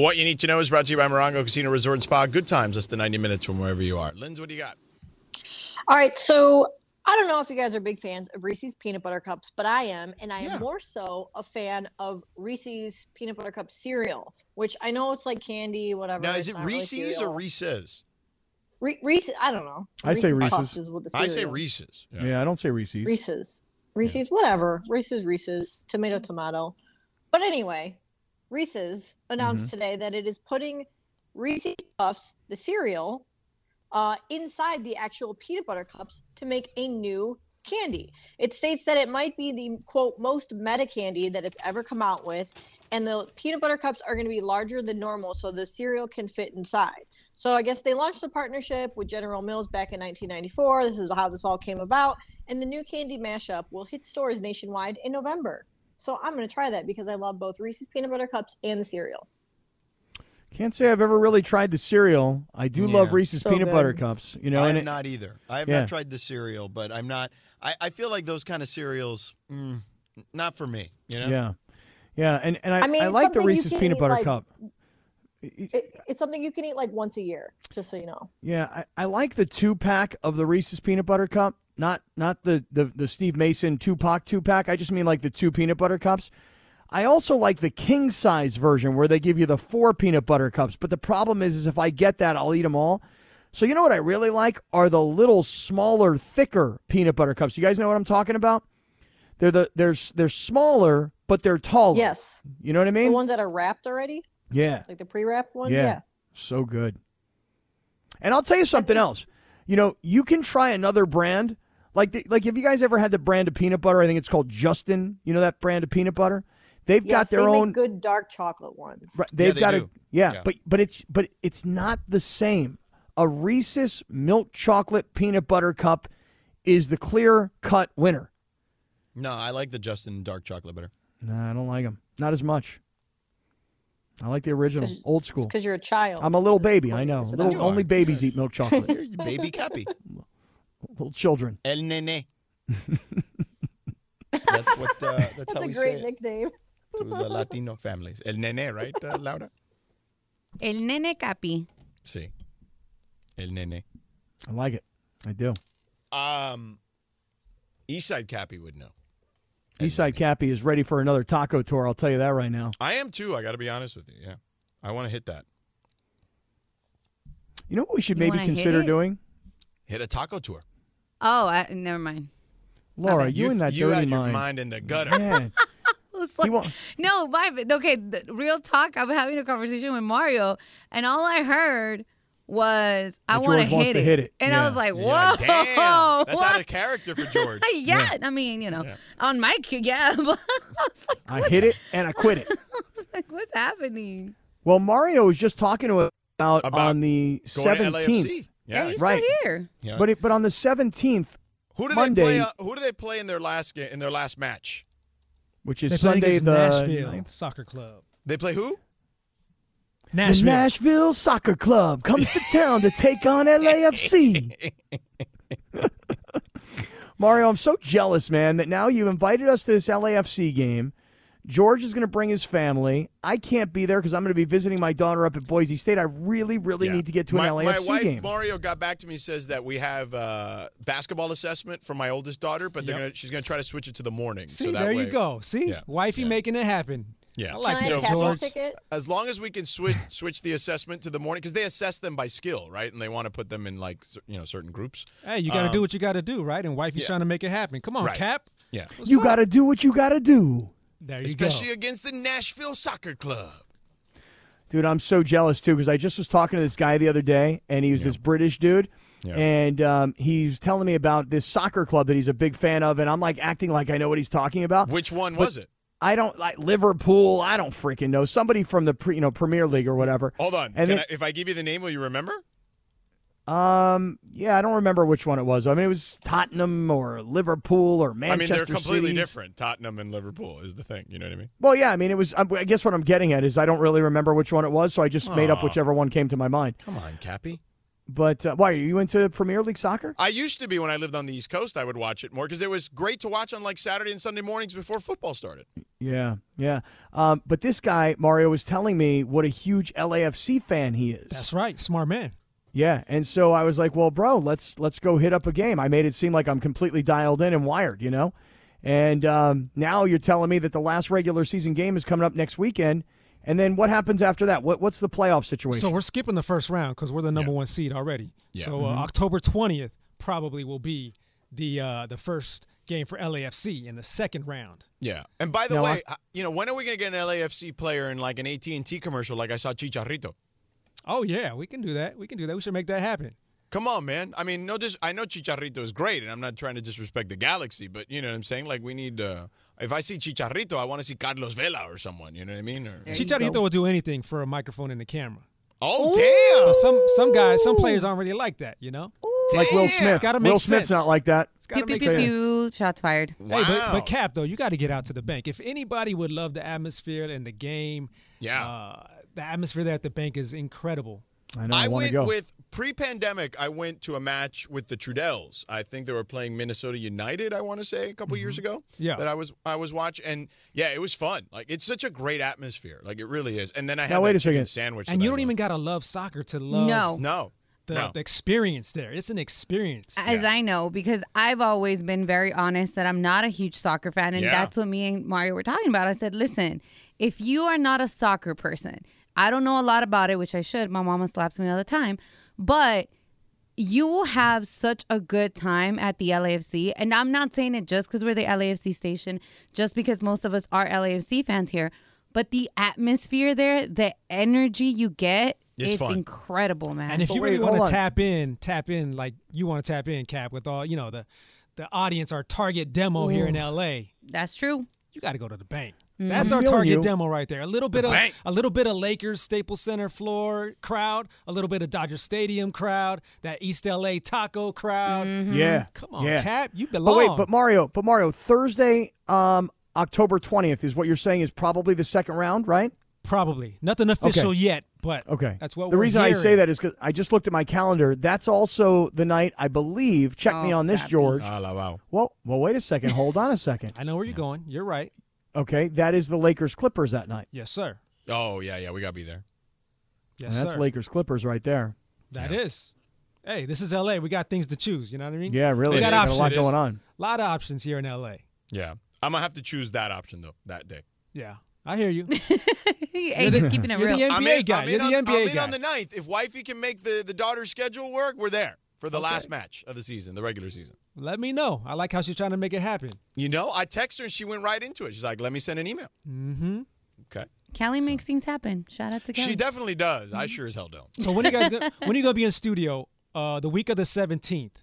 What you need to know is brought to you by Morongo Casino Resort and Spa. Good times, less than 90 minutes from wherever you are. Linz, what do you got? All right, so I don't know if you guys are big fans of Reese's peanut butter cups, but I am, and I am Yeah. more so a fan of Reese's peanut butter cup cereal, which I know it's like candy, whatever. Now, is it not really Reese's or. Reese's? Re- Reese's? I don't know. I say Reese's. is with the I say. Reese's. Yeah, I don't say Reese's. Reese's. Reese's, whatever. Reese's, Reese's, tomato, tomato. But anyway, Reese's announced Mm-hmm. today that it is putting Reese's Puffs, the cereal, uh, inside the actual peanut butter cups to make a new candy. It states that it might be the quote most meta candy that it's ever come out with, and the peanut butter cups are going to be larger than normal, so the cereal can fit inside. So I guess they launched a partnership with General Mills back in 1994. This is how this all came about, and the new candy mashup will hit stores nationwide in November. So I'm going to try that because I love both Reese's peanut butter cups and the cereal. Can't say I've ever really tried the cereal. I do love Reese's So peanut good. butter cups. You know, I and have it- not either. I have Yeah. not tried the cereal, but I'm not. I, I feel like those kind of cereals, mm, not for me. You know. yeah, yeah, and and I, I mean, I like the Reese's peanut butter like- cup. It, it's something you can eat like once a year, just so you know. Yeah, I, I like the two pack of the Reese's peanut butter cup. Not not the, the the Steve Mason Tupac two pack. I just mean like the two peanut butter cups. I also like the king size version where they give you the four peanut butter cups. But the problem is, is if I get that, I'll eat them all. So you know what I really like are the little smaller, thicker peanut butter cups. You guys know what I'm talking about? They're the they're they're smaller, but they're taller. Yes, You know what I mean? the ones that are wrapped already, yeah. like the pre-wrapped ones. Yeah. Yeah. So good. And I'll tell you something else. You know, you can try another brand. Like, the, like, have you guys ever had the brand of peanut butter? I think it's called Justin. You know that brand of peanut butter. They've Yes, got their they own. make good dark chocolate ones. right, they've they got do. a yeah, Yeah. but but it's but it's not the same. A Reese's milk chocolate peanut butter cup is the clear cut winner. No, I like the Justin dark chocolate better. Nah, I don't like them. Not as much. I like the original, old school. because you're a child. I'm a little baby. I know. Little, only babies eat milk chocolate. You're baby Kappy. little children. El nene. that's what. Uh, that's, That's how a we say great it nickname. to the Latino families. El nene, right, uh, Laura? El nene capi. Sí. El nene. I like it. I do. Um, Eastside Kappy would know. Eastside Kappy is ready for another taco tour. I'll tell you that right now. I am too. I got to be honest with you. Yeah, I want to hit that. You know what we should You maybe wanna hit consider doing? Hit a taco tour. Oh, I, never mind. Laura, bad. you, and that you dirty had your mind. mind in the gutter. Man, like- won't- no, my okay. The, real talk. I'm having a conversation with Mario, and all I heard was, "I want George wants hit to hit it. and Yeah. I was like, "Whoa, Yeah, damn. That's out what? of character for George. yeah. I mean, you know, on my cue, yeah. I like, I hit it and I quit it. like, what's happening? Well, Mario was just talking to us about, About on the seventeenth. LAFC. Yeah, Yeah. he's right. still here. yeah. But it, but on the seventeenth, who do Monday- they play? Uh, who do they play in their last game? In their last match? which is play Sunday against the Nashville ninth. Soccer Club. They play who? The Nashville. Nashville Soccer Club comes to town to take on LAFC. Mario, I'm so jealous, man, that now you've invited us to this LAFC game. George is going to bring his family. I can't be there because I'm going to be visiting my daughter up at Boise State. I really, really Yeah. need to get to my, an my LAFC wife game. Mario got back to me says that we have uh, basketball assessment for my oldest daughter, but they're Yep. gonna, she's going to try to switch it to the morning. See, so that there way, you go. See, Yeah. wifey Yeah. making it happen. Yeah. I like Can I have that, George. Ticket? As long as we can switch switch the assessment to the morning, because they assess them by skill, right? And they want to put them in like you know certain groups. Hey, you got to Um, do what you got to do, right? And wifey's yeah. trying to make it happen. Come on, Right. Cap. Yeah. What's you got to do what you got to do. There you Especially go. against the Nashville Soccer Club. Dude, I'm so jealous too because I just was talking to this guy the other day, and he was this British dude, Yeah. and um, he's telling me about this soccer club that he's a big fan of, and I'm like acting like I know what he's talking about. Which one But was it? I don't like Liverpool. I don't freaking know somebody from the pre, you know Premier League or whatever. Hold on. And then- I, if I give you the name, will you remember? Um, yeah, I don't remember which one it was. I mean, it was Tottenham or Liverpool or Manchester. I mean, they're completely Cities. different. Tottenham and Liverpool is the thing. You know what I mean? Well, yeah, I mean, it was. I I guess what I'm getting at is I don't really remember which one it was, so I just made up whichever one came to my mind. Come on, Kappy. But uh, why are you into Premier League soccer? I used to be when I lived on the East Coast. I would watch it more because it was great to watch on like Saturday and Sunday mornings before football started. Yeah, yeah. Um, but this guy Mario was telling me what a huge LAFC fan he is. That's right. Smart man. Yeah, and so I was like, "Well, bro, let's let's go hit up a game." I made it seem like I'm completely dialed in and wired, you know. And um, now you're telling me that the last regular season game is coming up next weekend, and then what happens after that? What what's the playoff situation? So we're skipping the first round because we're the number one seed already. Yeah. So uh, October twentieth probably will be the uh, the first game for LAFC in the second round. Yeah. And by the Now, way, uh, you know, when are we going to get an LAFC player in like an AT&T commercial like I saw Chicharito? Oh yeah, we can do that. We can do that. We should make that happen. Come on, man. I mean, no, dis- I know Chicharito is great, and I'm not trying to disrespect the Galaxy, but you know what I'm saying? Like, we need. Uh, if I see Chicharito, I want to see Carlos Vela or someone. You know what I mean? Or, There Chicharito go. will do anything for a microphone and a camera. oh, But damn! some some guys, some players aren't really like that. You know, like Will Damn. Smith. gotta make Will Smith's sense. not like that. it's got to Pew, make pew, pew, sense. pew. Shots fired. Wow. Hey, but, but Cap though, you got to get out to the bank. If anybody would love the atmosphere and the game, Yeah. uh, the atmosphere there at the bank is incredible. I know. I, I went go. with pre-pandemic. I went to a match with the Trudells. I think they were playing Minnesota United. I want to say a couple years ago. Mm-hmm. Yeah. that I was I was watching, and yeah, it was fun. Like it's such a great atmosphere. Like it really is. And then I had Now, wait that a second. chicken sandwich. And you don't even gotta love soccer to love No. no the, no. the experience there. It's an experience. As I know, because I've always been very honest that I'm not a huge soccer fan. And Yeah. that's what me and Mario were talking about. I said, listen, if you are not a soccer person, I don't know a lot about it, which I should. My mama slaps me all the time. But you will have such a good time at the LAFC. And I'm not saying it just because we're the LAFC station, just because most of us are LAFC fans here. But the atmosphere there, the energy you get, It's it's incredible, man. And if But you really hold want to tap in, tap in like you want to tap in, Cap, with all you know the the audience, our target demo here in LA. that's true. You got to go to the bank. That's I'm our target you. demo right there. A little bit of bank. a little bit of Lakers Staples Center floor crowd, a little bit of Dodger Stadium crowd, that East LA taco crowd. Mm-hmm. yeah. Come on, yeah. Cap, you belong. But belong. wait, but Mario, but Mario, Thursday, um, October twentieth is what you're saying is probably the second round, right? Probably nothing official yet, but Okay. that's what the we're reason I say that is because I just looked at my calendar. That's also the night I believe. Check me Oh, on this, George. Ah, la, wow. well, well, wait a second. Hold on a second. I know where you're going. You're right. Okay, that is the Lakers Clippers that night. Yes, sir. Oh yeah, yeah, we gotta be there. Yes, and that's sir. Lakers Clippers right there. That is. Hey, this is LA. We got things to choose. You know what I mean? Yeah, really. We got They got a lot going on. A lot of options here in LA. Yeah, I'm gonna have to choose that option though that day. Yeah, I hear you. hey, he's keeping it you're real. the I'm NBA in, guy. I'm You're in the on, NBA I'm in guy. on the ninth. If wifey can make the the daughter's schedule work, we're there for the last match of the season, the regular season. Let me know. I like how she's trying to make it happen. You know, I text her and she went right into it. She's like, "Let me send an email." Mm-hmm. Okay, Kelly makes things happen. Shout out to Kelly. she definitely does. I sure as hell don't. So when are you guys gonna, when are you gonna be in studio? Uh, the week of the seventeenth.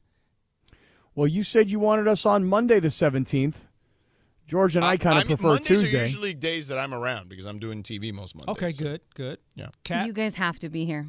Well, you said you wanted us on Monday the seventeenth. George and I kind of prefer Mondays Tuesday. are usually days that I'm around because I'm doing TV most Mondays. Okay, so- good, good. Yeah. Cat. you guys have to be here.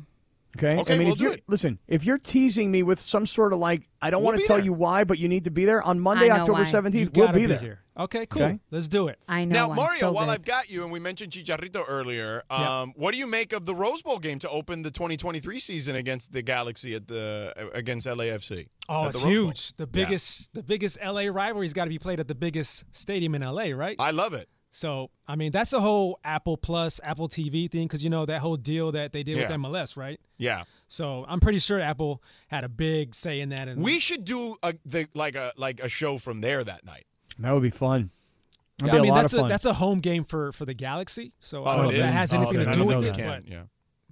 Okay. Okay, I mean, we'll if do you're it. listen, if you're teasing me with some sort of like, I don't We'll want to tell there. you why, but you need to be there on Monday, October seventeenth. We'll gotta be there. here. Okay, cool. Okay. Let's do it. I know. Now, I'm Mario, so while good. I've got you, and we mentioned Chicharito earlier, um, Yeah. what do you make of the Rose Bowl game to open the 2023 season against the Galaxy at the against LAFC? Oh, at it's the Rose Bowl? huge. The Yeah. biggest, the biggest LA rivalry's got to be played at the biggest stadium in LA, right? I love it. So, I mean, that's a whole Apple Plus, Apple TV thing because you know that whole deal that they did Yeah. with MLS, right? Yeah, So, I'm pretty sure Apple had a big say in that. And we should do a the, like a like a show from there that night. That would be fun. Yeah, be I mean, a that's a that's a home game for for the Galaxy. So, I Oh, don't know if that is? has Oh, anything then to do with it. that. But, yeah.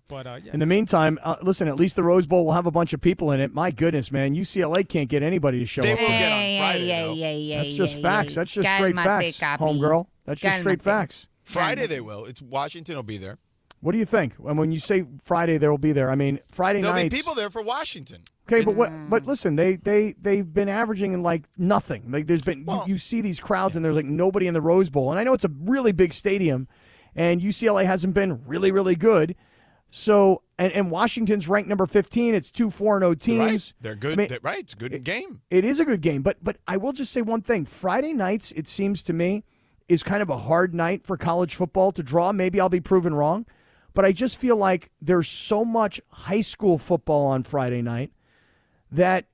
but uh, yeah. In the meantime, uh, listen. At least the Rose Bowl will have a bunch of people in it. My goodness, man, UCLA can't get anybody to show They up. will get on Hey, Friday, hey, though. hey, hey, That's just hey, facts. hey. That's just straight facts, capi. homegirl. That's just straight facts. Friday they will. It's Washington will be there. What do you think? And when you say Friday, they'll be there. I mean, Friday There'll nights. be people there for Washington. Okay, but what? But listen, they they they've been averaging like nothing. Like there's been Well- you, you see these crowds and there's like nobody in the Rose Bowl, and I know it's a really big stadium, and UCLA hasn't been really really good. So and, and Washington's ranked number 15. It's two four and oh O teams. Right? They're good. I mean, They're- right? It's a good game. it is a good game, but but I will just say one thing: Friday nights, it seems to me, is kind of a hard night for college football to draw. Maybe I'll be proven wrong, but I just feel like there's so much high school football on Friday night that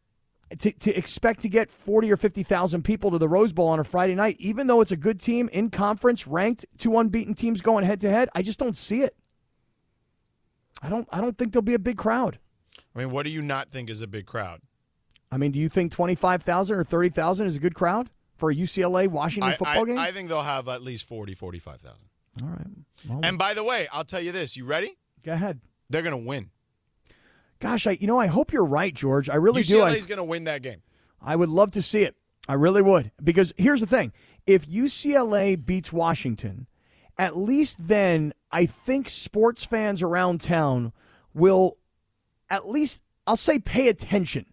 to, to expect to get 40 or 50,000 people to the Rose Bowl on a Friday night, even though it's a good team in conference, ranked, two unbeaten teams going head to head, I just don't see it. I don't I don't think there'll be a big crowd. I mean, what do you not think is a big crowd? I mean, do you think 25,000 or 30,000 is a good crowd for a UCLA Washington I, football I- game? I think they'll have at least 40, 45,000. All right. Well, And by the way, I'll tell you this. You ready? go ahead. They're going to win. Gosh, I you know, I hope you're right, George. I really do. I, UCLA's going to win that game. I would love to see it. I really would. Because here's the thing if UCLA beats Washington, at least then I think sports fans around town will at least, I'll say, pay attention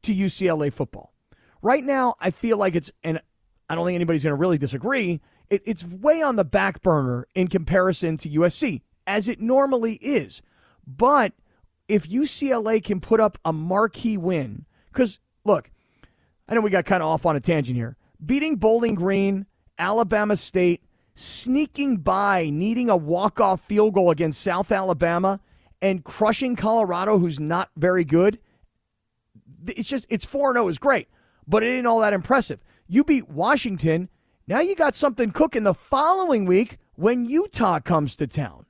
to UCLA football. Right now, I feel like it's, and I don't think anybody's going to really disagree, it, it's way on the back burner in comparison to USC, as it normally is. But if UCLA can put up a marquee win, because look, I know we got kind of off on a tangent here. Beating Bowling Green, Alabama State, sneaking by, needing a walk-off field goal against South Alabama, and crushing Colorado, who's not very good. It's just it's 4 0 is great, but it ain't all that impressive. You beat Washington. Now you got something cooking the following week when Utah comes to town.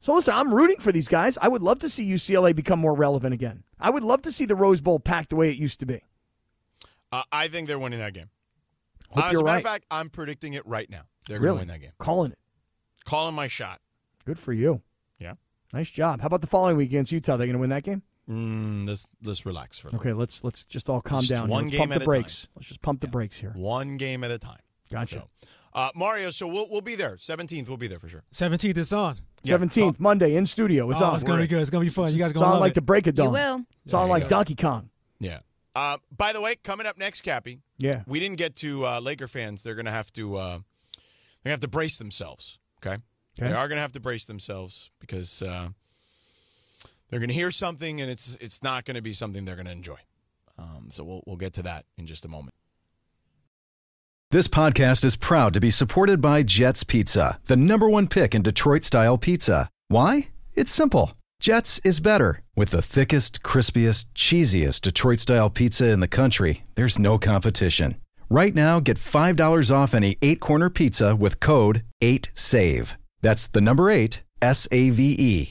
So listen, I'm rooting for these guys. I would love to see UCLA become more relevant again. I would love to see the Rose Bowl packed the way it used to be. Uh, I think they're winning that game. Uh, as a matter right. of fact, I'm predicting it right now. They're going to win that game. calling it. Calling my shot. Good for you. Yeah. Nice job. How about the following week against Utah? They're going to win that game? Mm, let's let's relax for a little. Okay, let's let's just all calm Just down. one. Let's game pump at the a brakes. Let's just pump the brakes here. One game at a time. Gotcha. So, uh, Mario, so we'll we'll be there. 17th, we'll be there for sure. 17th is on. Yeah, Seventeenth Monday in studio. It's oh, on. it's gonna be good. It's gonna be fun. You guys It's gonna on love like it. the break of You will. It's on like Donkey Kong. Yeah. Uh, by the way, coming up next, Kappy, Yeah. we didn't get to uh, Laker fans. They're going to have to uh, they're going to have to brace themselves. Okay, Okay. they are going to have to brace themselves because uh, they're going to hear something, and it's it's not going to be something they're going to enjoy. Um, so we'll we'll get to that in just a moment. This podcast is proud to be supported by Jets Pizza, the number one pick in Detroit style pizza. Why? It's simple. Jets is better. With the thickest, crispiest, cheesiest Detroit style pizza in the country, there's no competition. Right now, get $5 off any eight corner pizza with code 8SAVE. That's the number eight, S A V E.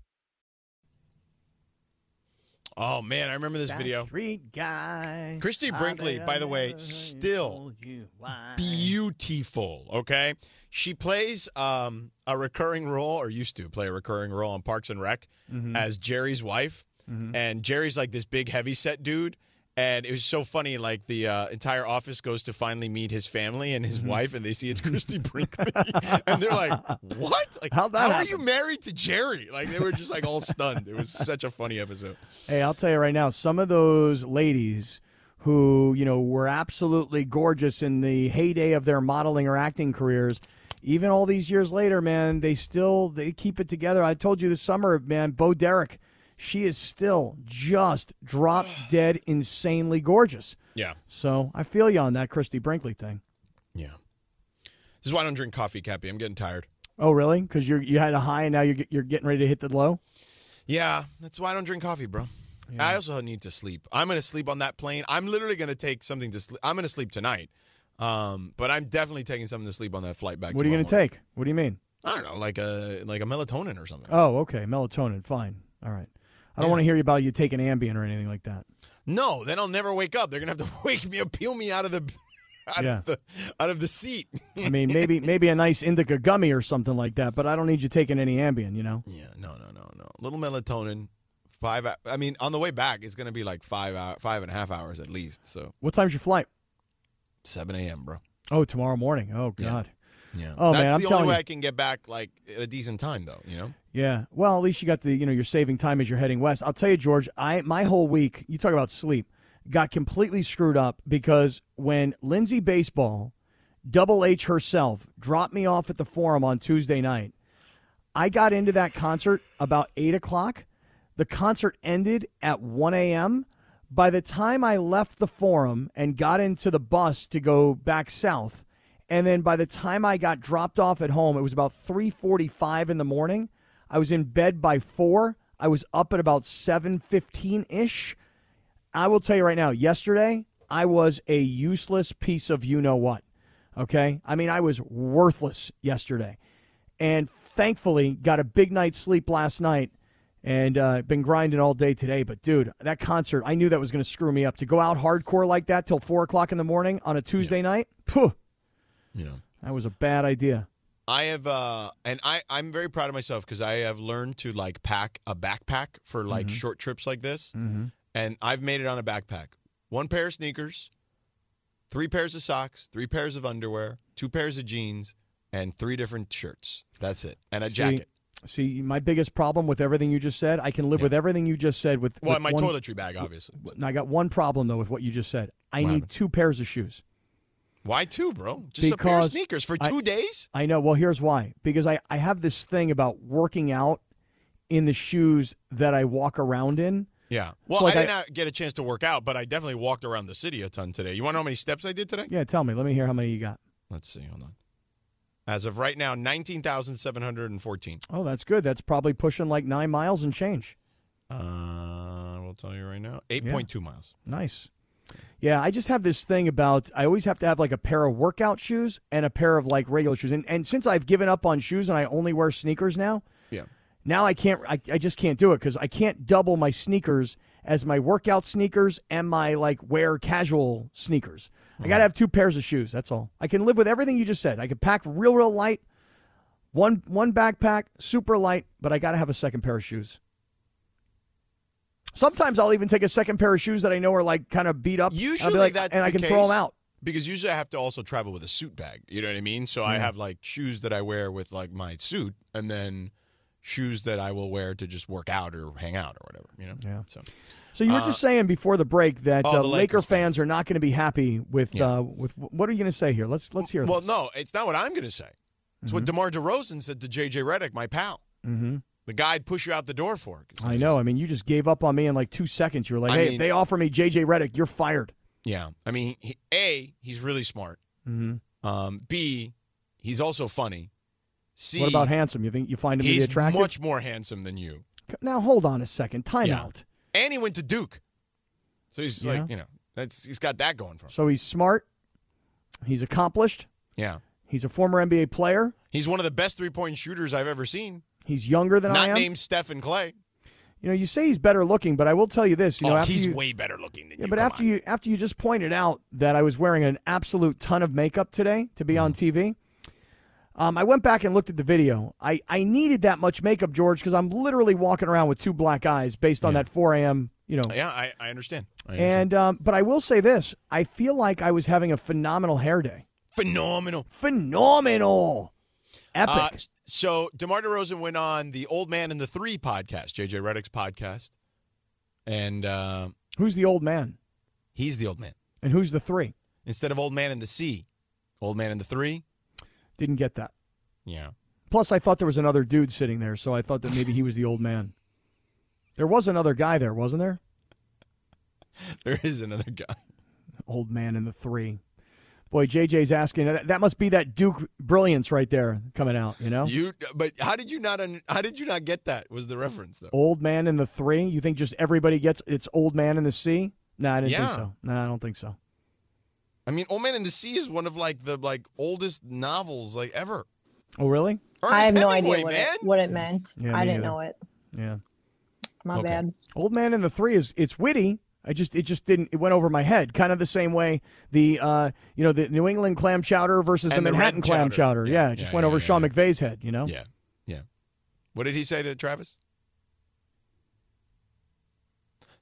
Oh man, I remember this video. Street guy. Christie Brinkley, by the way, still beautiful. Okay, she plays um, a recurring role, or used to play a recurring role on Parks and Rec as Jerry's wife, and Jerry's like this big, heavy set dude. And it was so funny. Like the uh, entire office goes to finally meet his family and his wife, and they see it's Christie Brinkley, and they're like, "What? Like, how are you married to Jerry?" Like they were just like all stunned. It was such a funny episode. Hey, I'll tell you right now, some of those ladies who, you know, were absolutely gorgeous in the heyday of their modeling or acting careers, even all these years later, man, they still they keep it together. I told you this summer, man, Bo Derek, she is still just drop dead insanely gorgeous. Yeah. So I feel you on that Christie Brinkley thing. Yeah. This is why I don't drink coffee, Kappy. I'm getting tired. Oh, really? Because you you had a high and now you're you're getting ready to hit the low. Yeah, that's why I don't drink coffee, bro. I also need to sleep. I'm gonna sleep on that plane. I'm literally gonna take something to sleep. I'm gonna sleep tonight, um, but I'm definitely taking something to sleep on that flight back. What are you going to morning. take? What do you mean? I don't know, like a like a melatonin or something. Oh, okay, melatonin. Fine. All right. I don't want to hear you about you taking Ambien or anything like that. No, then I'll never wake up. They're gonna have to wake me up, peel me out of the out Yeah. of the out of the seat. I mean, maybe maybe a nice indica gummy or something like that, but I don't need you taking any Ambien. You know. yeah, no, no, no, no. Little melatonin. Five. I mean, on the way back, it's gonna be like five hour, five and a half hours at least. So What time's your flight? seven a.m., bro. Oh, tomorrow morning. Oh God. Yeah. Oh, That's man, I'm the only way you. I can get back like at a decent time, though. You know. Yeah. Well, at least you got the you know you're saving time as you're heading west. I'll tell you, George. I my whole week. You talk about sleep. Got completely screwed up because when Lindsay Baseball, Double H herself, dropped me off at the Forum on Tuesday night. I got into that concert about eight o'clock. The concert ended at one a.m. By the time I left the Forum and got into the bus to go back south, and then by the time I got dropped off at home, it was about 3:45 in the morning. I was in bed by 4. I was up at about 7:15ish. I will tell you right now, yesterday I was a useless piece of you know what. Okay? I mean, I was worthless yesterday. And thankfully got a big night's sleep last night and uh, been grinding all day today. But dude, that concert, I knew that was going to screw me up. To go out hardcore like that till four o'clock in the morning on a Tuesday night, phew, Yeah. that was a bad idea. I have, uh, and I, I'm very proud of myself because I have learned to like pack a backpack for like short trips like this, Mm-hmm. and I've made it on a backpack. One pair of sneakers, three pairs of socks, three pairs of underwear, two pairs of jeans, and three different shirts. That's it, and a See, jacket. See, my biggest problem with everything you just said, I can live Yeah. with everything you just said. With Well, with my one, toiletry bag, obviously. And I got one problem though with what you just said. I What need happened? two pairs of shoes. Why two, bro? Just a pair of sneakers for I- two days? I know. Well, here's why. Because I, I have this thing about working out in the shoes that I walk around in. Yeah. Well, So, like, I did I- not get a chance to work out, but I definitely walked around the city a ton today. You want to know how many steps I did today? Yeah, tell me. Let me hear how many you got. Let's see. Hold on. As of right now, 19,714. Oh, that's good. That's probably pushing like nine miles and change. Uh, I will tell you right now 8.2 miles. Nice. Yeah, I just have this thing about I always have to have like a pair of workout shoes and a pair of like regular shoes. And and since I've given up on shoes and I only wear sneakers now, Yeah. now I can't I, I just can't do it because I can't double my sneakers as my workout sneakers and my like wear casual sneakers. I gotta have two pairs of shoes. That's all. I can live with everything you just said. I can pack real, real light, one one backpack, super light, but I gotta have a second pair of shoes. Sometimes I'll even take a second pair of shoes that I know are like kind of beat up. and I'll be Usually like- that's and I can throw them out. Because usually I have to also travel with a suit bag. You know what I mean? So I have like shoes that I wear with like my suit and then shoes that I will wear to just work out or hang out or whatever, you know? Yeah. So So you were Uh, just saying before the break that oh, uh, the Laker Lakers fans are not going to be happy with Yeah. uh, with what are you going to say here? Let's let's hear. Well, this. no, it's not what I'm going to say. It's what DeMar DeRozan said to JJ Redick, my pal. Mm-hmm. The guy I'd push you out the door for. 'cause I know. I mean, you just gave up on me in like two seconds. You were like, I "Hey, mean- if they offer me JJ Redick, you're fired." Yeah. I mean, he, A, he's really smart. Mm-hmm. Um, B, he's also funny. C, What about handsome? You think you find him to be attractive? much more handsome than you. now hold on a second. Time Yeah. out. And he went to Duke. So he's Yeah. like, you know, that's he's got that going for him. So he's smart. He's accomplished. Yeah. He's a former NBA player. He's one of the best three point shooters I've ever seen. He's younger than I am. Not am. named Stephen Clay. You know, you say he's better looking, but I will tell you this. You know, oh, after he's you, way better looking than Yeah, you. but after on. you after you just pointed out that I was wearing an absolute ton of makeup today to be Mm-hmm. on TV, um, I went back and looked at the video. I, I needed that much makeup, George, because I'm literally walking around with two black eyes based on Yeah. that 4 a.m. You know, Yeah, I, I understand. I understand. and um, but I will say this: I feel like I was having a phenomenal hair day. phenomenal. Phenomenal, epic. Uh, so DeMar DeRozan went on the Old Man and the Three podcast, JJ Redick's podcast, and uh, who's the old man, he's the old man and who's the three? instead of Old Man and the Sea. Old Man and the Three. Didn't get that. Yeah. Plus, I thought there was another dude sitting there, so I thought that maybe he was the old man. There was another guy there, wasn't there? There is another guy. Old man in the three. Boy, JJ's asking. That that must be that Duke brilliance right there coming out. You know, You, but how did you not? How did you not get that? Was the reference though? old man in the three. You think just everybody gets it's old man in the sea? No, I didn't think so. No, I don't think so. I mean, Old Man in the Sea is one of like the like oldest novels like ever. Oh, really? Ernest I have no Hemingway, idea what man. it, what it meant. Yeah, I me didn't neither. know it. Yeah. My Okay. bad. Old Man in the Three is it's witty. I just it just didn't it went over my head. Kind of the same way the uh you know the New England clam chowder versus And the the Manhattan red clam chowder. chowder. Yeah, Yeah, it just yeah, went yeah, over yeah, Sean yeah. McVay's head. You know. Yeah, yeah. What did he say to Travis?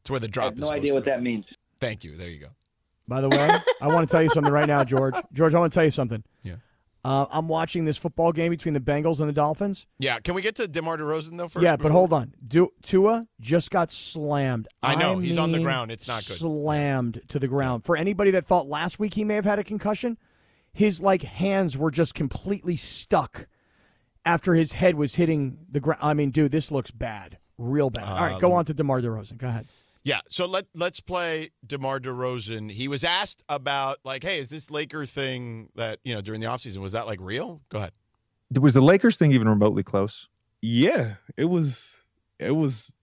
It's where the I drop. have is no idea to what go. that means. Thank you. There you go. By the way, I want to tell you something right now, George. George, I want to tell you something. Yeah. Uh, I'm watching this football game between the Bengals and the Dolphins. Yeah. Can we get to DeMar DeRozan though first? yeah, but before- hold on. Du- Tua just got slammed. I know, he's on the ground. It's not good. Slammed to the ground. For anybody that thought last week he may have had a concussion, his like hands were just completely stuck after his head was hitting the ground. I mean, dude, this looks bad, real bad. All right, go Um, on to DeMar DeRozan. Go ahead. Yeah, so let let's play DeMar DeRozan. He was asked about like, hey, is this Laker thing that you know during the offseason, was that like real? Go ahead. Was the Lakers thing even remotely close? Yeah, it was. It was.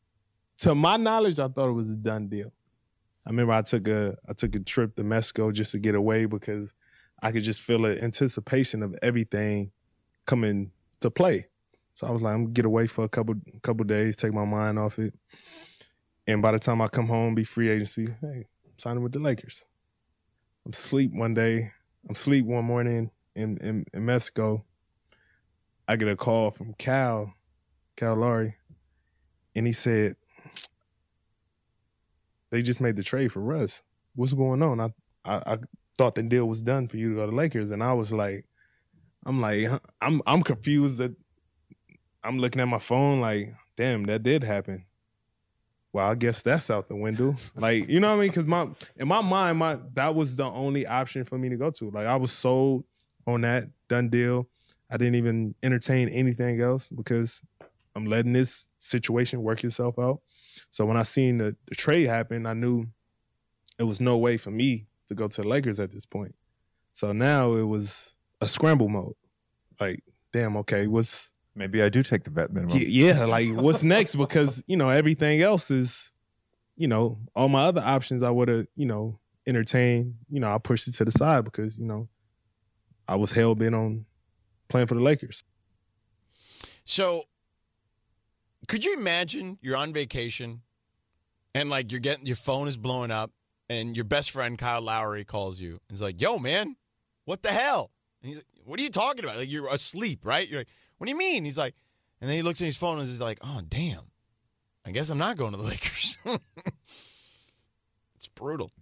To my knowledge, I thought it was a done deal. I remember I took a I took a trip to Mexico just to get away because I could just feel the anticipation of everything coming to play. So I was like, I'm gonna get away for a couple couple days, take my mind off it. And by the time I come home, be free agency, hey, I'm signing with the Lakers. I'm sleep one day. I'm sleep one morning in, in, in Mexico. I get a call from Cal, Cal Lowry, and he said, they just made the trade for Russ. What's going on? I, I I thought the deal was done for you to go to the Lakers, and I was like, I'm like, I'm I'm confused that I'm looking at my phone like, damn, that did happen. Well, I guess that's out the window. Like, you know what I mean? Because my in my mind, my that was the only option for me to go to. Like, I was sold on that done deal. I didn't even entertain anything else because I'm letting this situation work itself out. So when I seen the, the trade happen, I knew it was no way for me to go to the Lakers at this point. So now it was a scramble mode. Like, damn, okay, what's Maybe I do take the vet minimum. Yeah, like what's next? Because you know everything else is, you know, all my other options I would have, you know, entertained. You know, I pushed it to the side because you know, I was hell bent on playing for the Lakers. So, could you imagine you're on vacation and like you're getting your phone is blowing up and your best friend Kyle Lowry calls you and is like, "Yo, man, what the hell?" And he's like, "What are you talking about? Like you're asleep, right?" You're like, "What do you mean?" He's like, and then he looks at his phone and he's like, "Oh, damn. I guess I'm not going to the Lakers." it's brutal.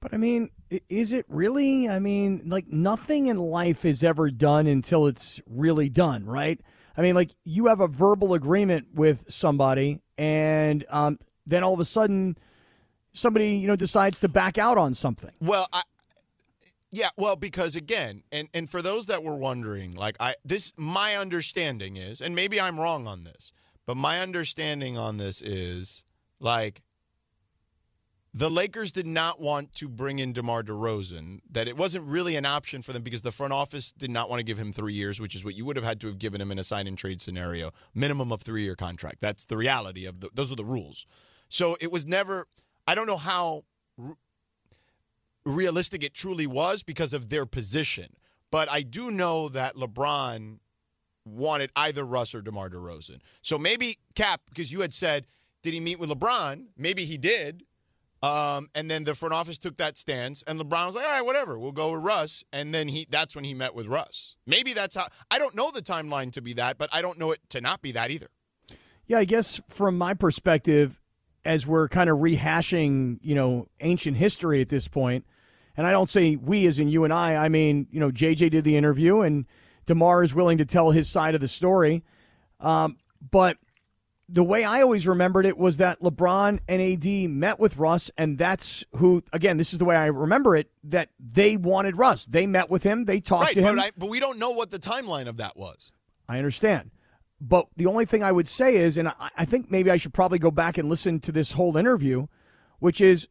But I mean, is it really? I mean, like nothing in life is ever done until it's really done, right? I mean, like you have a verbal agreement with somebody, and um, then all of a sudden, somebody you know decides to back out on something. Well, I yeah, well, because again, and and for those that were wondering, like I this my understanding is, and maybe I'm wrong on this, but my understanding on this is like the Lakers did not want to bring in DeMar DeRozan, that it wasn't really an option for them because the front office did not want to give him three years, which is what you would have had to have given him in a sign and trade scenario, minimum of three year contract. That's the reality of the, those are the rules. So it was never, I don't know how realistic it truly was because of their position. But I do know that LeBron wanted either Russ or DeMar DeRozan. So maybe Cap, because you had said, did he meet with LeBron? Maybe he did. Um, and then the front office took that stance, and LeBron was like, "All right, whatever, we'll go with Russ." And then he—that's when he met with Russ. Maybe that's how. I don't know the timeline to be that, but I don't know it to not be that either. Yeah, I guess from my perspective, as we're kind of rehashing, you know, ancient history at this point, and I don't say we as in you and I, I mean, you know, JJ did the interview and DeMar is willing to tell his side of the story. Um, but the way I always remembered it was that LeBron and AD met with Russ, and that's who, again, this is the way I remember it, that they wanted Russ. They met with him, they talked right, to him. but I, but we don't know what the timeline of that was. I understand. But the only thing I would say is, and I, I think maybe I should probably go back and listen to this whole interview, which is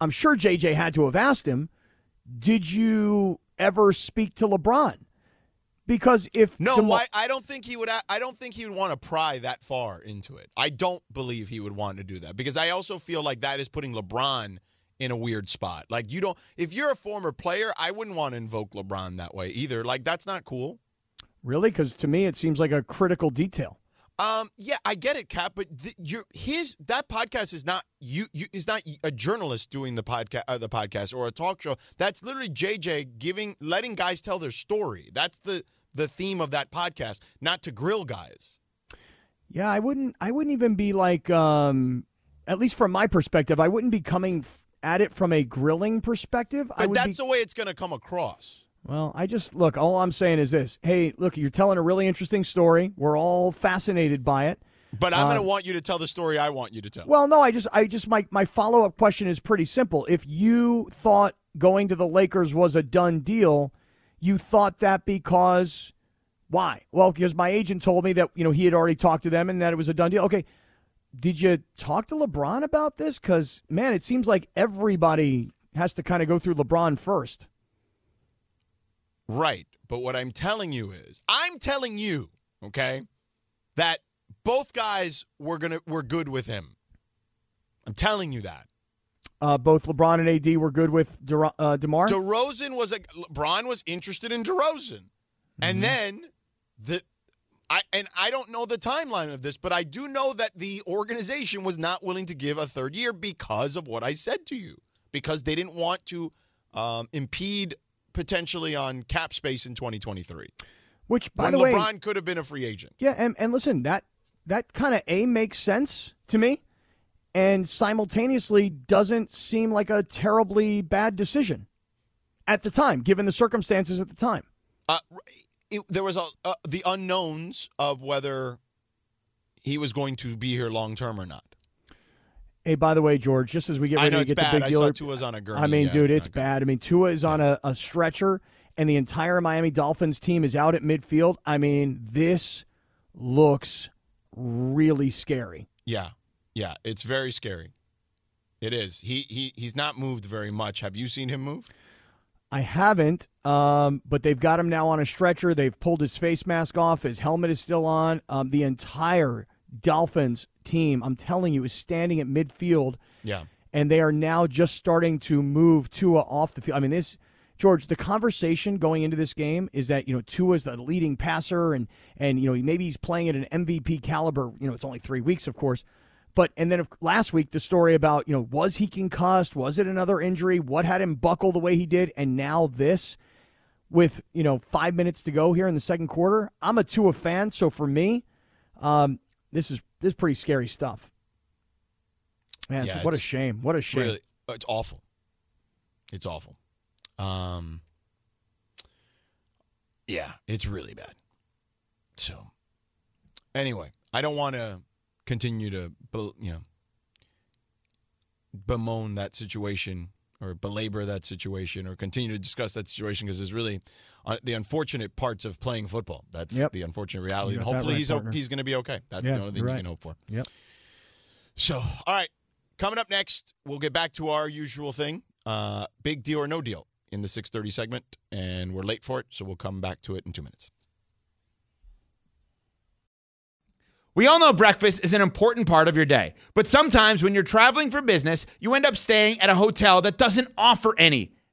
I'm sure JJ had to have asked him, did you ever speak to LeBron? Because if No? I don't think he would. I don't think he would want to pry that far into it. I don't believe he would want to do that because I also feel like that is putting LeBron in a weird spot. Like you don't. If you're a former player, I wouldn't want to invoke LeBron that way either. Like that's not cool. really, because to me it seems like a critical detail. Um, yeah, I get it, Cap, but th- your his that podcast is not you. You is not a journalist doing the podcast, uh, the podcast or a talk show. That's literally JJ giving, letting guys tell their story. That's the the theme of that podcast, not to grill guys. Yeah, I wouldn't. I wouldn't even be like, um, at least from my perspective, I wouldn't be coming f- at it from a grilling perspective. I But that's be, the way it's going to come across. Well, I just look. All I'm saying is this: Hey, look, you're telling a really interesting story. We're all fascinated by it. But I'm Uh, going to want you to tell the story I want you to tell. Well, no, I just, I just, my my follow up question is pretty simple. If you thought going to the Lakers was a done deal, you thought that because why? Well, because my agent told me that you know he had already talked to them and that it was a done deal. Okay, did you talk to LeBron about this? Because man, it seems like everybody has to kind of go through LeBron first. Right. But what I'm telling you is, I'm telling you, okay, that both guys were gonna were good with him. I'm telling you that. Uh, both LeBron and AD were good with Dur- uh, Demar. DeRozan was a LeBron was interested in DeRozan, and then the I and I don't know the timeline of this, but I do know that the organization was not willing to give a third year because of what I said to you, because they didn't want to um, impede potentially on cap space in 2023. which, by when the way, LeBron could have been a free agent. Yeah, and, and listen, that that kind of a makes sense to me, and simultaneously doesn't seem like a terribly bad decision at the time, given the circumstances at the time. Uh, it, there was a, uh, the unknowns of whether he was going to be here long term or not. Hey, by the way, George, just as we get I ready know to it's get bad. the big I saw Tua's on a gurney. I mean, Yeah, dude, it's it's, not good. bad. I mean, Tua is on a, a stretcher, and the entire Miami Dolphins team is out at midfield. I mean, this looks really scary. Yeah, yeah, it's very scary. It is. He he he's not moved very much. Have you seen him move? I haven't, um, but they've got him now on a stretcher. They've pulled his face mask off. His helmet is still on. Um, the entire Dolphins team, I'm telling you, is standing at midfield, Yeah. and they are now just starting to move Tua off the field. I mean, this, George, the conversation going into this game is that you know Tua is the leading passer, and and you know maybe he's playing at an MVP caliber. You know, it's only three weeks, of course. But and then last week the story about you know was he concussed? Was it another injury? What had him buckle the way he did? And now this, with you know five minutes to go here in the second quarter. I'm a Tua fan, so for me, um, this is this is pretty scary stuff. Man, Yeah, what a shame! What a shame! Really, it's awful. It's awful. Um. Yeah, it's really bad. So, anyway, I don't want to continue to, you know, bemoan that situation or belabor that situation or continue to discuss that situation because it's really uh, the unfortunate parts of playing football. That's Yep. the unfortunate reality. And hopefully right, he's o- partner. he's going to be okay. That's Yeah, the only thing you're you can hope for. Yep. So, all right, coming up next, we'll get back to our usual thing: uh, big deal or no deal in the six thirty segment, and we're late for it, so we'll come back to it in two minutes. We all know breakfast is an important part of your day, but sometimes when you're traveling for business, you end up staying at a hotel that doesn't offer any.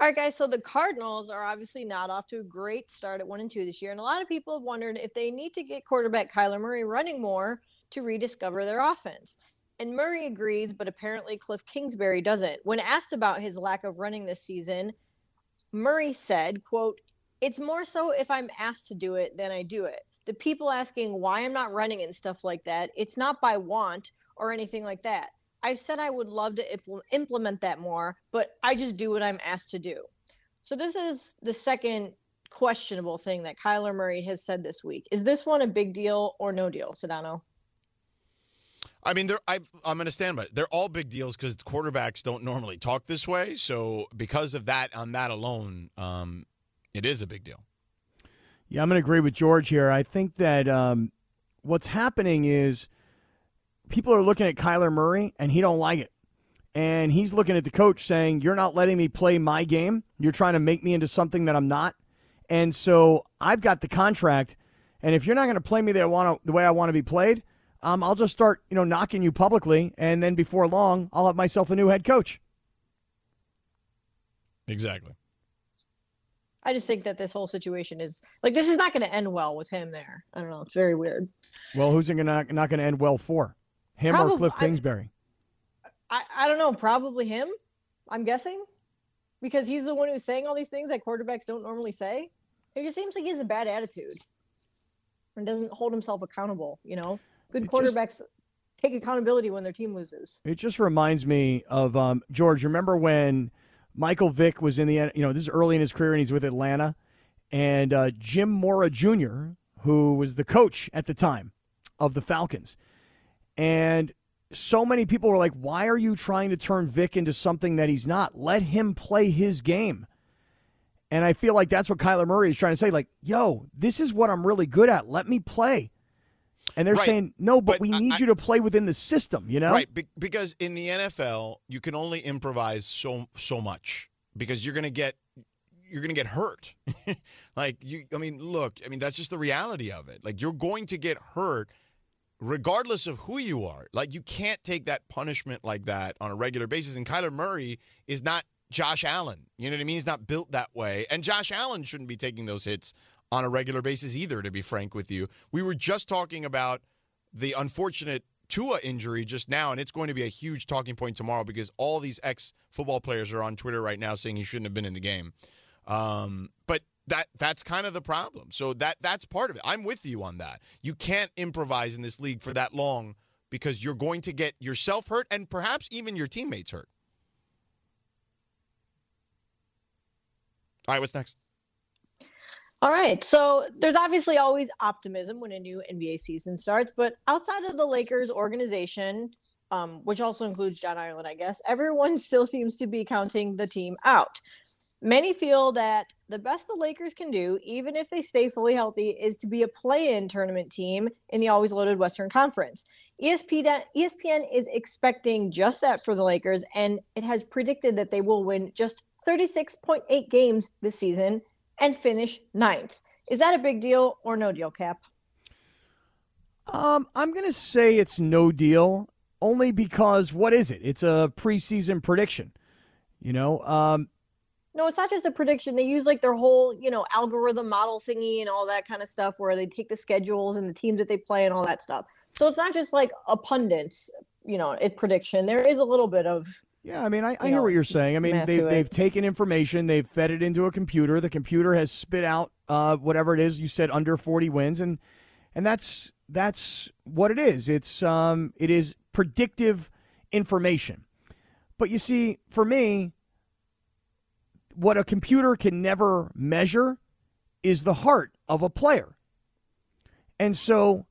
All right, guys. So the Cardinals are obviously not off to a great start at one and two this year, and a lot of people have wondered if they need to get quarterback Kyler Murray running more to rediscover their offense. And Murray agrees, but apparently Cliff Kingsbury doesn't. When asked about his lack of running this season, Murray said, "quote It's more so if I'm asked to do it than I do it. The people asking why I'm not running and stuff like that, it's not by want or anything like that. I've said I would love to impl- implement that more, but I just do what I'm asked to do. So this is the second questionable thing that Kyler Murray has said this week. Is this one a big deal or no deal, Sedano? I mean, they're, i am going to stand by it. They're all big deals because quarterbacks don't normally talk this way. So because of that, on that alone, um, it is a big deal. Yeah, I'm going to agree with George here. I think that um, what's happening is people are looking at Kyler Murray and he don't like it. And he's looking at the coach saying, "You're not letting me play my game. You're trying to make me into something that I'm not." And so I've got the contract, and if you're not going to play me the, want the way I want to be played, um, I'll just start, you know, knocking you publicly, and then before long, I'll have myself a new head coach. Exactly. I just think that this whole situation is like this is not going to end well with him there. I don't know. It's very weird. Well, who's it gonna, not going to end well for? Him Probably- or Cliff Kingsbury? I, I don't know. Probably him. I'm guessing because he's the one who's saying all these things that quarterbacks don't normally say. It just seems like he has a bad attitude and doesn't hold himself accountable. You know, good It just- quarterbacks take accountability when their team loses. It just reminds me of um, George. Remember when Michael Vick was in the you know this is early in his career and he's with Atlanta, and uh, Jim Mora Jr., who was the coach at the time of the Falcons, and so many people were like, "Why are you trying to turn Vick into something that he's not? Let him play his game." And I feel like that's what Kyler Murray is trying to say. Like, yo, this is what I'm really good at. Let me play. And they're Right. saying, no, but, But we need I- you to play within the system, you know? Right, be- because in the NFL, you can only improvise so so much because you're going to get you're going to get hurt. like you I mean, look, I mean that's just the reality of it. Like you're going to get hurt regardless of who you are. Like you can't take that punishment like that on a regular basis and Kyler Murray is not Josh Allen. You know what I mean? He's not built that way. And Josh Allen shouldn't be taking those hits on a regular basis either to be frank with you. We were just talking about the unfortunate Tua injury just now, and it's going to be a huge talking point tomorrow because all these ex football players are on Twitter right now saying he shouldn't have been in the game. Um, but that that's kind of the problem. So that that's part of it. I'm with you on that. You can't improvise in this league for that long because you're going to get yourself hurt and perhaps even your teammates hurt. All right, what's next? All right. So there's obviously always optimism when a new NBA season starts, but outside of the Lakers organization, um, which also includes John Ireland, I guess, everyone still seems to be counting the team out. Many feel that the best the Lakers can do, even if they stay fully healthy, is to be a play in tournament team in the always loaded Western Conference. ESPN, ESPN is expecting just that for the Lakers, and it has predicted that they will win just 36.8 games this season and finish ninth. Is that a big deal or no deal, Cap? Um, I'm going to say it's no deal, only because what is it? It's a preseason prediction. You know, um, No, it's not just a prediction. They use like their whole, you know, algorithm model thingy and all that kind of stuff where they take the schedules and the teams that they play and all that stuff. So it's not just like a pundit's, you know, it prediction. There is a little bit of yeah. I mean, I, I hear know, what you're saying. I mean, they, they've taken information, they've fed it into a computer. The computer has spit out uh, whatever it is you said under 40 wins, and and that's that's what it is. It's um, it is predictive information. But you see, for me, what a computer can never measure is the heart of a player. And so,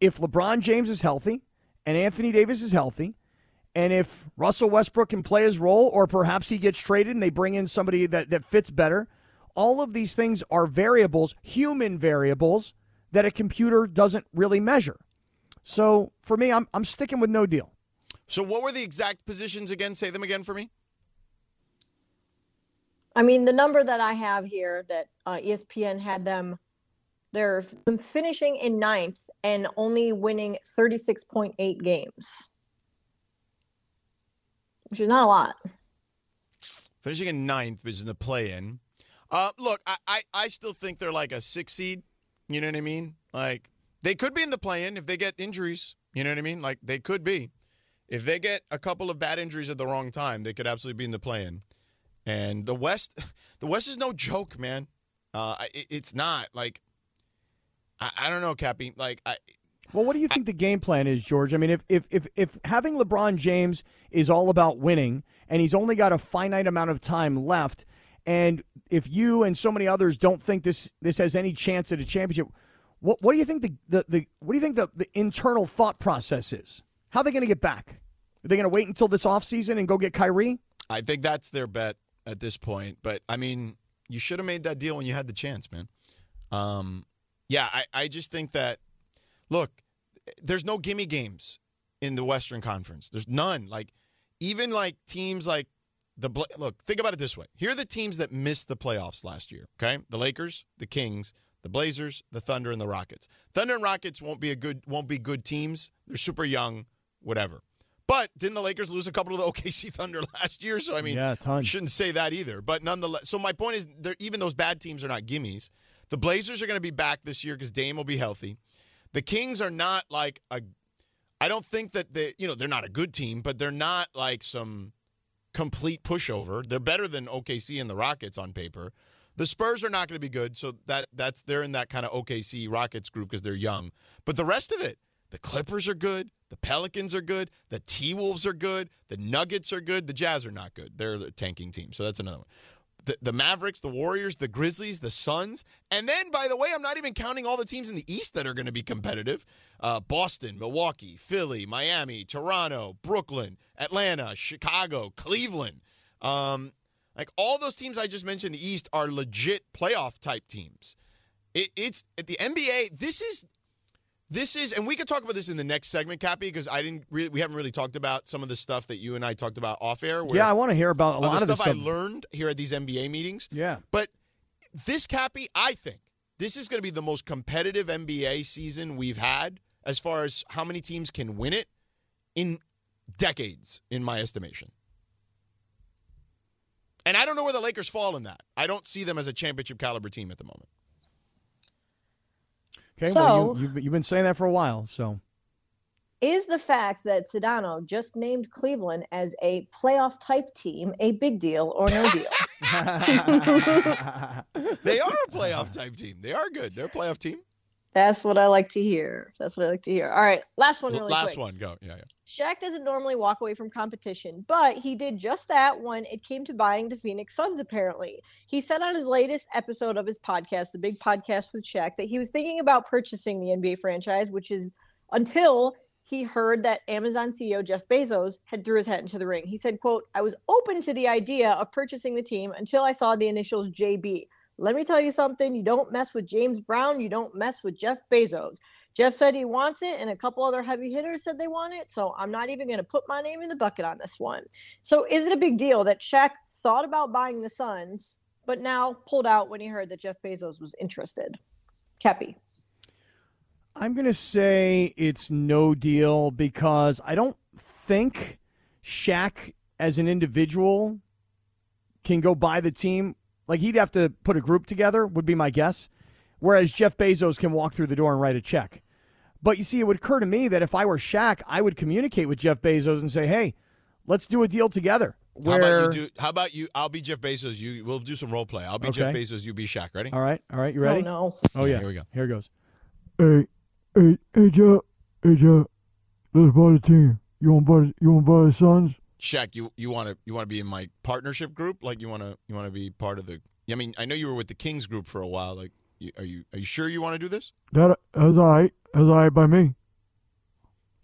if LeBron James is healthy and Anthony Davis is healthy, and if Russell Westbrook can play his role, or perhaps he gets traded and they bring in somebody that, that fits better, all of these things are variables, human variables, that a computer doesn't really measure. So for me, I'm, I'm sticking with no deal. So, what were the exact positions again? Say them again for me. I mean, the number that I have here that uh, ESPN had them, they're finishing in ninth and only winning 36.8 games, which is not a lot. Finishing in ninth, is in the play-in. Uh, look, I, I I still think they're like a six seed. You know what I mean? Like they could be in the play-in if they get injuries. You know what I mean? Like they could be. If they get a couple of bad injuries at the wrong time, they could absolutely be in the play-in. And the West, the West is no joke, man. Uh, it, it's not like I, I don't know, Kappy. Like I, Well, what do you think the game plan is, George? I mean, if, if if if having LeBron James is all about winning, and he's only got a finite amount of time left, And if you and so many others don't think this this has any chance at a championship, what what do you think the the, the what do you think the, the internal thought process is? How are they going to get back? Are they going to wait until this offseason and go get Kyrie? I think that's their bet at this point. But I mean, you should have made that deal when you had the chance, man. Um, yeah, I, I just think that look, there's no gimme games in the Western Conference. There's none. Like even like teams like the look, think about it this way. Here are the teams that missed the playoffs last year. Okay, the Lakers, the Kings, the Blazers, the Thunder, and the Rockets. Thunder and Rockets won't be a good won't be good teams. They're super young, whatever. But didn't the Lakers lose a couple of the OKC Thunder last year? So I mean, Yeah, ton. shouldn't say that either. But nonetheless, so my point is, even those bad teams are not gimmies. The Blazers are going to be back this year because Dame will be healthy. The Kings are not like a. I don't think that they, you know, they're not a good team, but they're not like some complete pushover. They're better than OKC and the Rockets on paper. The Spurs are not going to be good, so that that's they're in that kind of OKC Rockets group because they're young. But the rest of it, the Clippers are good, the Pelicans are good, the T Wolves are good, the Nuggets are good, the Jazz are not good. They're the tanking team, so that's another one. The, the Mavericks, the Warriors, the Grizzlies, the Suns, and then by the way, I'm not even counting all the teams in the East that are going to be competitive: uh, Boston, Milwaukee, Philly, Miami, Toronto, Brooklyn, Atlanta, Chicago, Cleveland. Um, like all those teams I just mentioned, the East are legit playoff type teams. It, it's at the NBA. This is this is, and we could talk about this in the next segment, Kappy, because I didn't. Really, we haven't really talked about some of the stuff that you and I talked about off air. Where, Yeah, I want to hear about a lot the of the stuff, stuff. I learned here at these NBA meetings. Yeah. But this Kappy, I think this is going to be the most competitive NBA season we've had as far as how many teams can win it in decades, in my estimation. And I don't know where the Lakers fall in that. I don't see them as a championship caliber team at the moment. Okay, So- well, you, you've, you've been saying that for a while, so Is the fact that Sedano just named Cleveland as a playoff type team a big deal or no deal? They are a playoff type team. They are good. They're a playoff team. That's what I like to hear. That's what I like to hear. All right, last one. Really Last quick. one, go. Yeah, yeah. Shaq doesn't normally walk away from competition, but he did just that when it came to buying the Phoenix Suns, apparently. He said on his latest episode of his podcast, The Big Podcast with Shaq, that he was thinking about purchasing the NBA franchise, which is until he heard that Amazon CEO Jeff Bezos had threw his hat into the ring. He said, quote, I was open to the idea of purchasing the team until I saw the initials JB. Let me tell you something. You don't mess with James Brown. You don't mess with Jeff Bezos. Jeff said he wants it, and a couple other heavy hitters said they want it. So I'm not even going to put my name in the bucket on this one. So is it a big deal that Shaq thought about buying the Suns, but now pulled out when he heard that Jeff Bezos was interested? Kappy. I'm going to say it's no deal because I don't think Shaq as an individual can go buy the team. Like he'd have to put a group together, would be my guess. Whereas Jeff Bezos can walk through the door and write a check. But you see, it would occur to me that if I were Shaq, I would communicate with Jeff Bezos and say, hey, let's do a deal together. How Where, about you do? How about you? I'll be Jeff Bezos. You. We'll do some role play. I'll be Jeff Bezos. You be Shaq. Ready? All right, all right, you ready? Oh, no. Oh, yeah. Here we go. Here it goes. Hey, hey, hey, Jeff, hey, Jeff, let's buy the team. You want to buy? You want to buy the Suns? Shaq, you you want to you want to be in my partnership group? Like you want to you want to be part of the? I mean, I know you were with the Kings group for a while. Like, you, are you are you sure you want to do this? That that's all right. That's all right by me.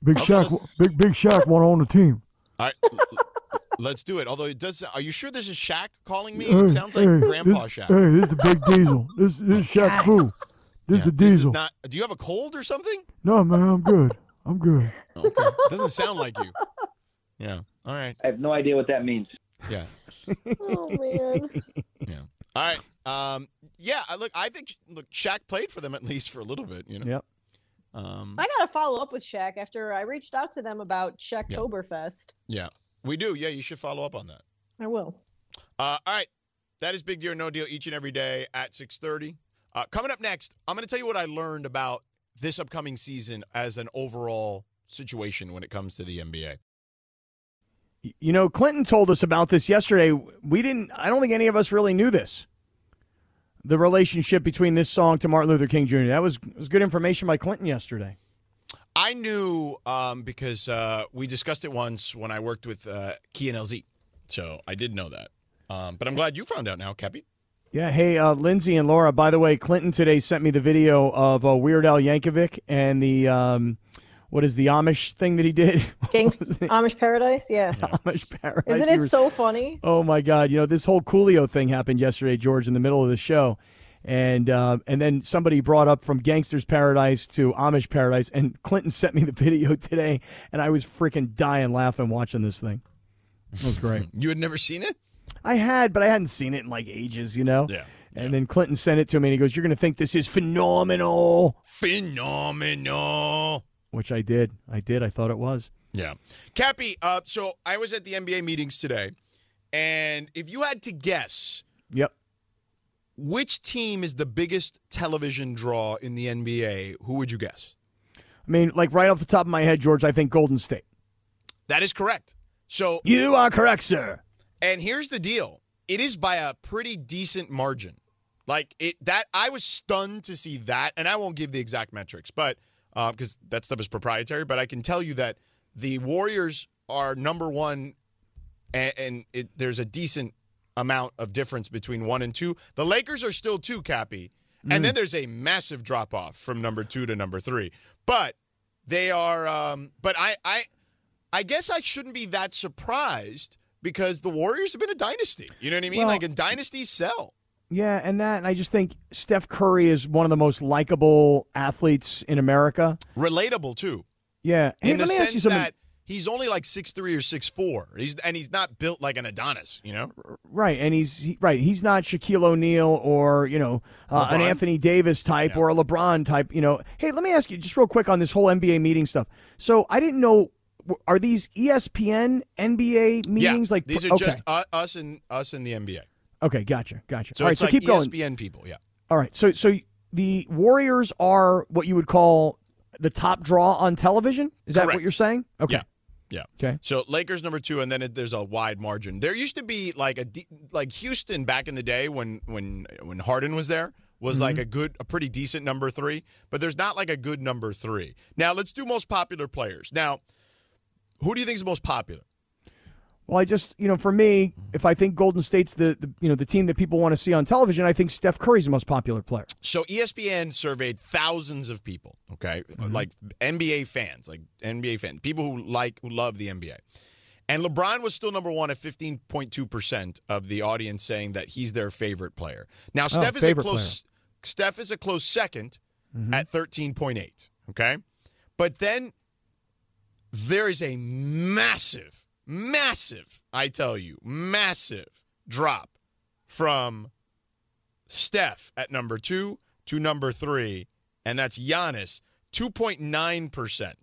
Big Okay, Shaq, let's- big Big Shaq want to own the team. All right, l- l- let's do it. Although it does. Are you sure this is Shaq calling me? Hey, It sounds like hey, Grandpa this, Shaq. Hey, this is the Big Diesel. This this is Shaq God. Fu. This is Yeah, the this Diesel. is not. Do you have a cold or something? no, man, I'm good. I'm good. Okay. Doesn't sound like you. Yeah. All right. I have no idea what that means. Yeah. Oh, man. Yeah. All right. Um. Yeah. I- Look, I think look, Shaq played for them at least for a little bit. You know. Yep. Um. I got to follow up with Shaq after I reached out to them about Shaqtoberfest. Yeah. We do. Yeah. You should follow up on that. I will. Uh, all right. That is Big Deal No Deal each and every day at 6.30. Uh, coming up next, I'm going to tell you what I learned about this upcoming season as an overall situation when it comes to the NBA. You know, Clinton told us about this yesterday. We didn't, I don't think any of us really knew this. The relationship between this song to Martin Luther King Jr. That was, was good information by Clinton yesterday. I knew um, because uh, we discussed it once when I worked with uh, Key and LZ. So I did know that. Um, but I'm glad you found out now, Kappy. Yeah, hey, uh, Lindsay and Laura. By the way, Clinton today sent me the video of uh, Weird Al Yankovic and the um, what is the Amish thing that he did? Gangs- Amish Paradise, yeah. Amish Paradise. Isn't We it were- so funny? Oh my God! You know this whole Coolio thing happened yesterday, George, in the middle of the show, and uh, and then somebody brought up from Gangsta's Paradise to Amish Paradise, and Clinton sent me the video today, and I was freaking dying laughing watching this thing. It was great. You had never seen it? I had, but I hadn't seen it in like ages, you know. Yeah. And then Clinton sent it to me, and he goes, "You're going to think this is phenomenal," Phenomenal. Which I did. I did. I thought it was. Yeah. Kappy, uh, so I was at the NBA meetings today, and if you had to guess Yep. which team is the biggest television draw in the NBA, who would you guess? I mean, like right off the top of my head, George, I think Golden State. That is correct. So You are correct, sir. And here's the deal. It is by a pretty decent margin. Like it that I was stunned to see that, and I won't give the exact metrics, but because that stuff is proprietary, but I can tell you that the Warriors are number one, and, and it, there's a decent amount of difference between one and two. The Lakers are still two, Kappy, and then there's a massive drop off from number two to number three. But they are. Um, but I, I, I guess I shouldn't be that surprised because the Warriors have been a dynasty. You know what I mean? Well- like, a dynasty sell. Yeah, and that, and I just think Steph Curry is one of the most likable athletes in America. Relatable too. Yeah, hey, in the let me sense ask you something. that he's only like six three or six four. He's and he's not built like an Adonis. You know. Right, and he's he, right. He's not Shaquille O'Neal or you know uh, an Anthony Davis type or a LeBron type. You know. Hey, let me ask you just real quick on this whole NBA meeting stuff. So I didn't know. Are these ESPN NBA meetings yeah, like these are okay. just uh, us and us in the NBA. Okay? Gotcha, gotcha. So All right, it's so like keep going. ESPN people. Yeah. All right, so so the Warriors are what you would call the top draw on television. Is that what you're saying? Okay. Yeah. Yeah. Okay. So Lakers number two, and then it, there's a wide margin. There used to be like a de- like Houston back in the day when when when Harden was there was like Mhm. a good, a pretty decent number three. But there's not like a good number three. Now let's do most popular players. Now, who do you think is the most popular? Well, I just you know, for me, if I think Golden State's the, the you know the team that people want to see on television, I think Steph Curry's the most popular player. So ESPN surveyed thousands of people, okay, like NBA fans, like NBA fans, people who like who love the NBA. And LeBron was still number one at 15.2% of the audience saying that he's their favorite player. Now, Steph is a close Steph is a close 2nd Mhm. at 13.8, okay? But then there is a massive, massive, I tell you, massive drop from Steph at number two to number three, and that's Giannis. 2.9%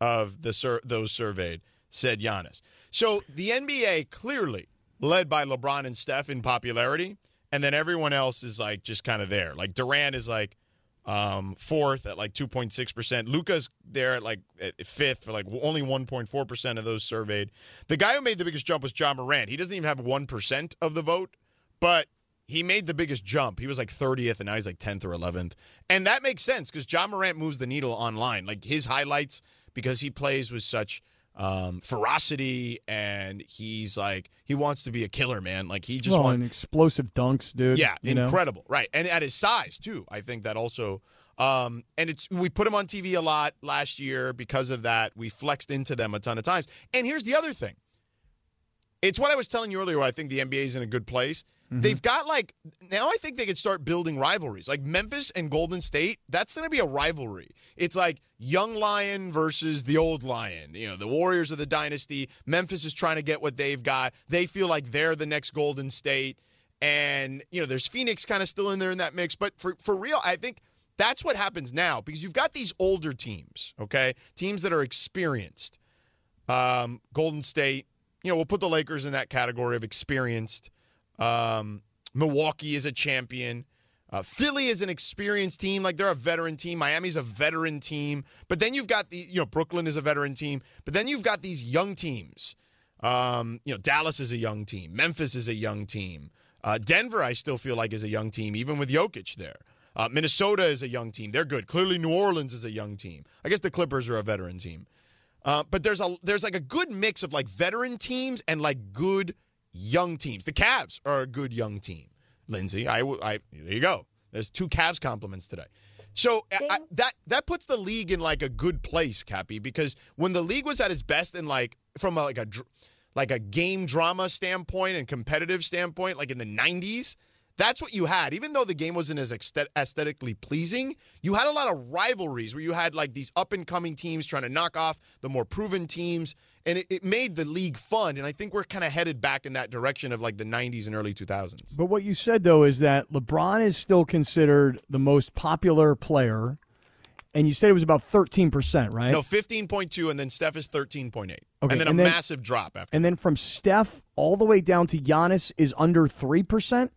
of the sur- those surveyed said Giannis. So the NBA clearly led by LeBron and Steph in popularity, and then everyone else is like just kind of there. Like Durant is like um, fourth at like 2.6%. Luka's there at like at fifth for like only 1.4% of those surveyed. The guy who made the biggest jump was Ja Morant. He doesn't even have 1% of the vote, but he made the biggest jump. He was like 30th, and now he's like 10th or 11th. And that makes sense because Ja Morant moves the needle online. Like his highlights, because he plays with such um, ferocity and he's like, he wants to be a killer, man. Like he just well, wants. explosive dunks, dude. Yeah, you know? incredible. Right. And at his size too. I think that also um and it's we put him on TV a lot last year because of that. We flexed into them a ton of times. And here's the other thing. It's what I was telling you earlier where I think the NBA is in a good place. They've got like now I think they could start building rivalries. Like Memphis and Golden State, that's going to be a rivalry. It's like young lion versus the old lion. You know, the Warriors of the dynasty. Memphis is trying to get what they've got. They feel like they're the next Golden State. And, you know, there's Phoenix kind of still in there in that mix. But for, for real, I think that's what happens now because you've got these older teams, okay? Teams that are experienced. Um, Golden State, you know, we'll put the Lakers in that category of experienced. Um, Milwaukee is a champion. Uh, Philly is an experienced team, like they're a veteran team. Miami's a veteran team, but then you've got the you know Brooklyn is a veteran team, but then you've got these young teams. Um, you know Dallas is a young team, Memphis is a young team, uh, Denver I still feel like is a young team, even with Jokic there. Uh, Minnesota is a young team, they're good. Clearly New Orleans is a young team. I guess the Clippers are a veteran team, uh, but there's a there's like a good mix of like veteran teams and like good young teams. The Cavs are a good young team. Lindsay, I, I there you go. There's two Cavs compliments today. So I- that that puts the league in like a good place, Kappy, because when the league was at its best and like from a, like a like a game drama standpoint and competitive standpoint, like in the '90s, that's what you had. Even though the game wasn't as aesthetically pleasing, you had a lot of rivalries where you had like these up and coming teams trying to knock off the more proven teams, and it, it made the league fun. And I think we're kind of headed back in that direction of like the '90s and early 2000s. But what you said though is that LeBron is still considered the most popular player, and you said it was about thirteen percent, right? No, 15.2, and then Steph is 13.8. Okay, and then a then- massive drop after. and then from Steph all the way down to Giannis is under three percent.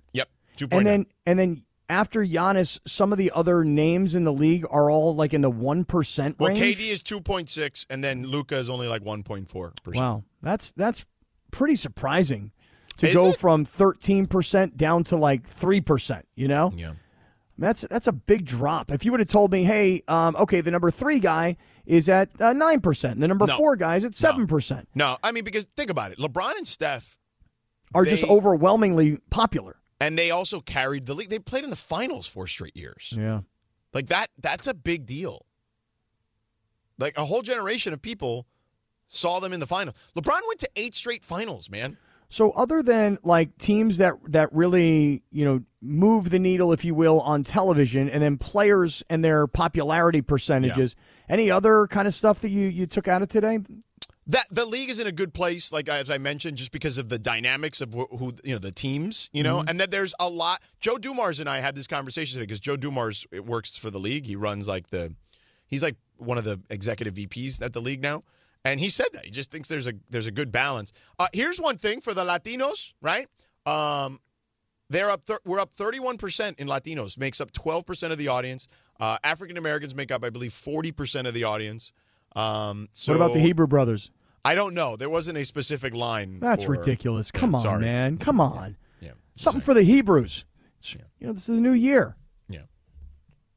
2.9. And then and then after Giannis, some of the other names in the league are all like in the one percent range. well. KD is 2.6, and then Luka is only like 1.4%. Wow, that's that's pretty surprising to Is go it? from thirteen percent down to like three percent. You know, yeah, that's that's a big drop. If you would have told me, hey, um, okay, the number three guy is at nine percent, the number No. four guy is at seven percent, No, I mean, because think about it. LeBron and Steph, are just overwhelmingly popular. And they also carried the league. They played in the finals four straight years. Yeah. Like that, that's a big deal. Like a whole generation of people saw them in the final. LeBron went to eight straight finals, man. So other than like teams that that really, you know, move the needle if you will on television and then players and their popularity percentages, any other kind of stuff that you you took out of today? That the league is in a good place, like as I mentioned, just because of the dynamics of who, who you know the teams, you know, Mhm. and that there's a lot. Joe Dumars and I had this conversation today because Joe Dumars it works for the league. He runs like the, he's like one of the executive VPs at the league now, and he said that he just thinks there's a there's a good balance. Uh, here's one thing for the Latinos, right? Um, they're up. Thir- we're up 31 percent in Latinos. Makes up 12 percent of the audience. Uh, African Americans make up, I believe, 40 percent of the audience. Um, so what about the Hebrew brothers? I don't know. There wasn't a specific line. That's for- ridiculous. Yeah, Come on, sorry. man. Come on. Yeah. Something for the Hebrews. It's- You know, this is a new year. Yeah.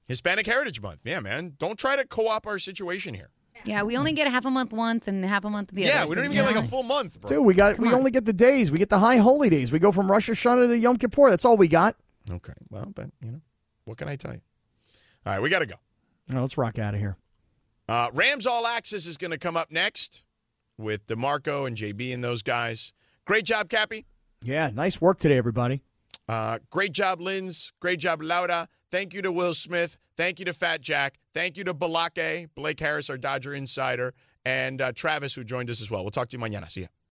Hispanic Heritage Month. Yeah, man. Don't try to co-op our situation here. Yeah, we only get half a month once and half a month the other. yeah, we don't even you get like a full month, bro. Dude, we got Come we on. only get the days. We get the high holy days. We go from Rosh Hashanah to Yom Kippur. That's all we got. Okay. Well, but you know, what can I tell you? All right, we got to go. Now, let's rock out of here. Uh, Rams All Access is going to come up next with DeMarco and JB and those guys. Great job, Kappy. Yeah, nice work today, everybody. Uh, great job, Linz. Great job, Laura. Thank you to Will Smith. Thank you to Fat Jack. Thank you to Balake, Blake Harris, our Dodger insider, and uh, Travis, who joined us as well. We'll talk to you mañana. See ya.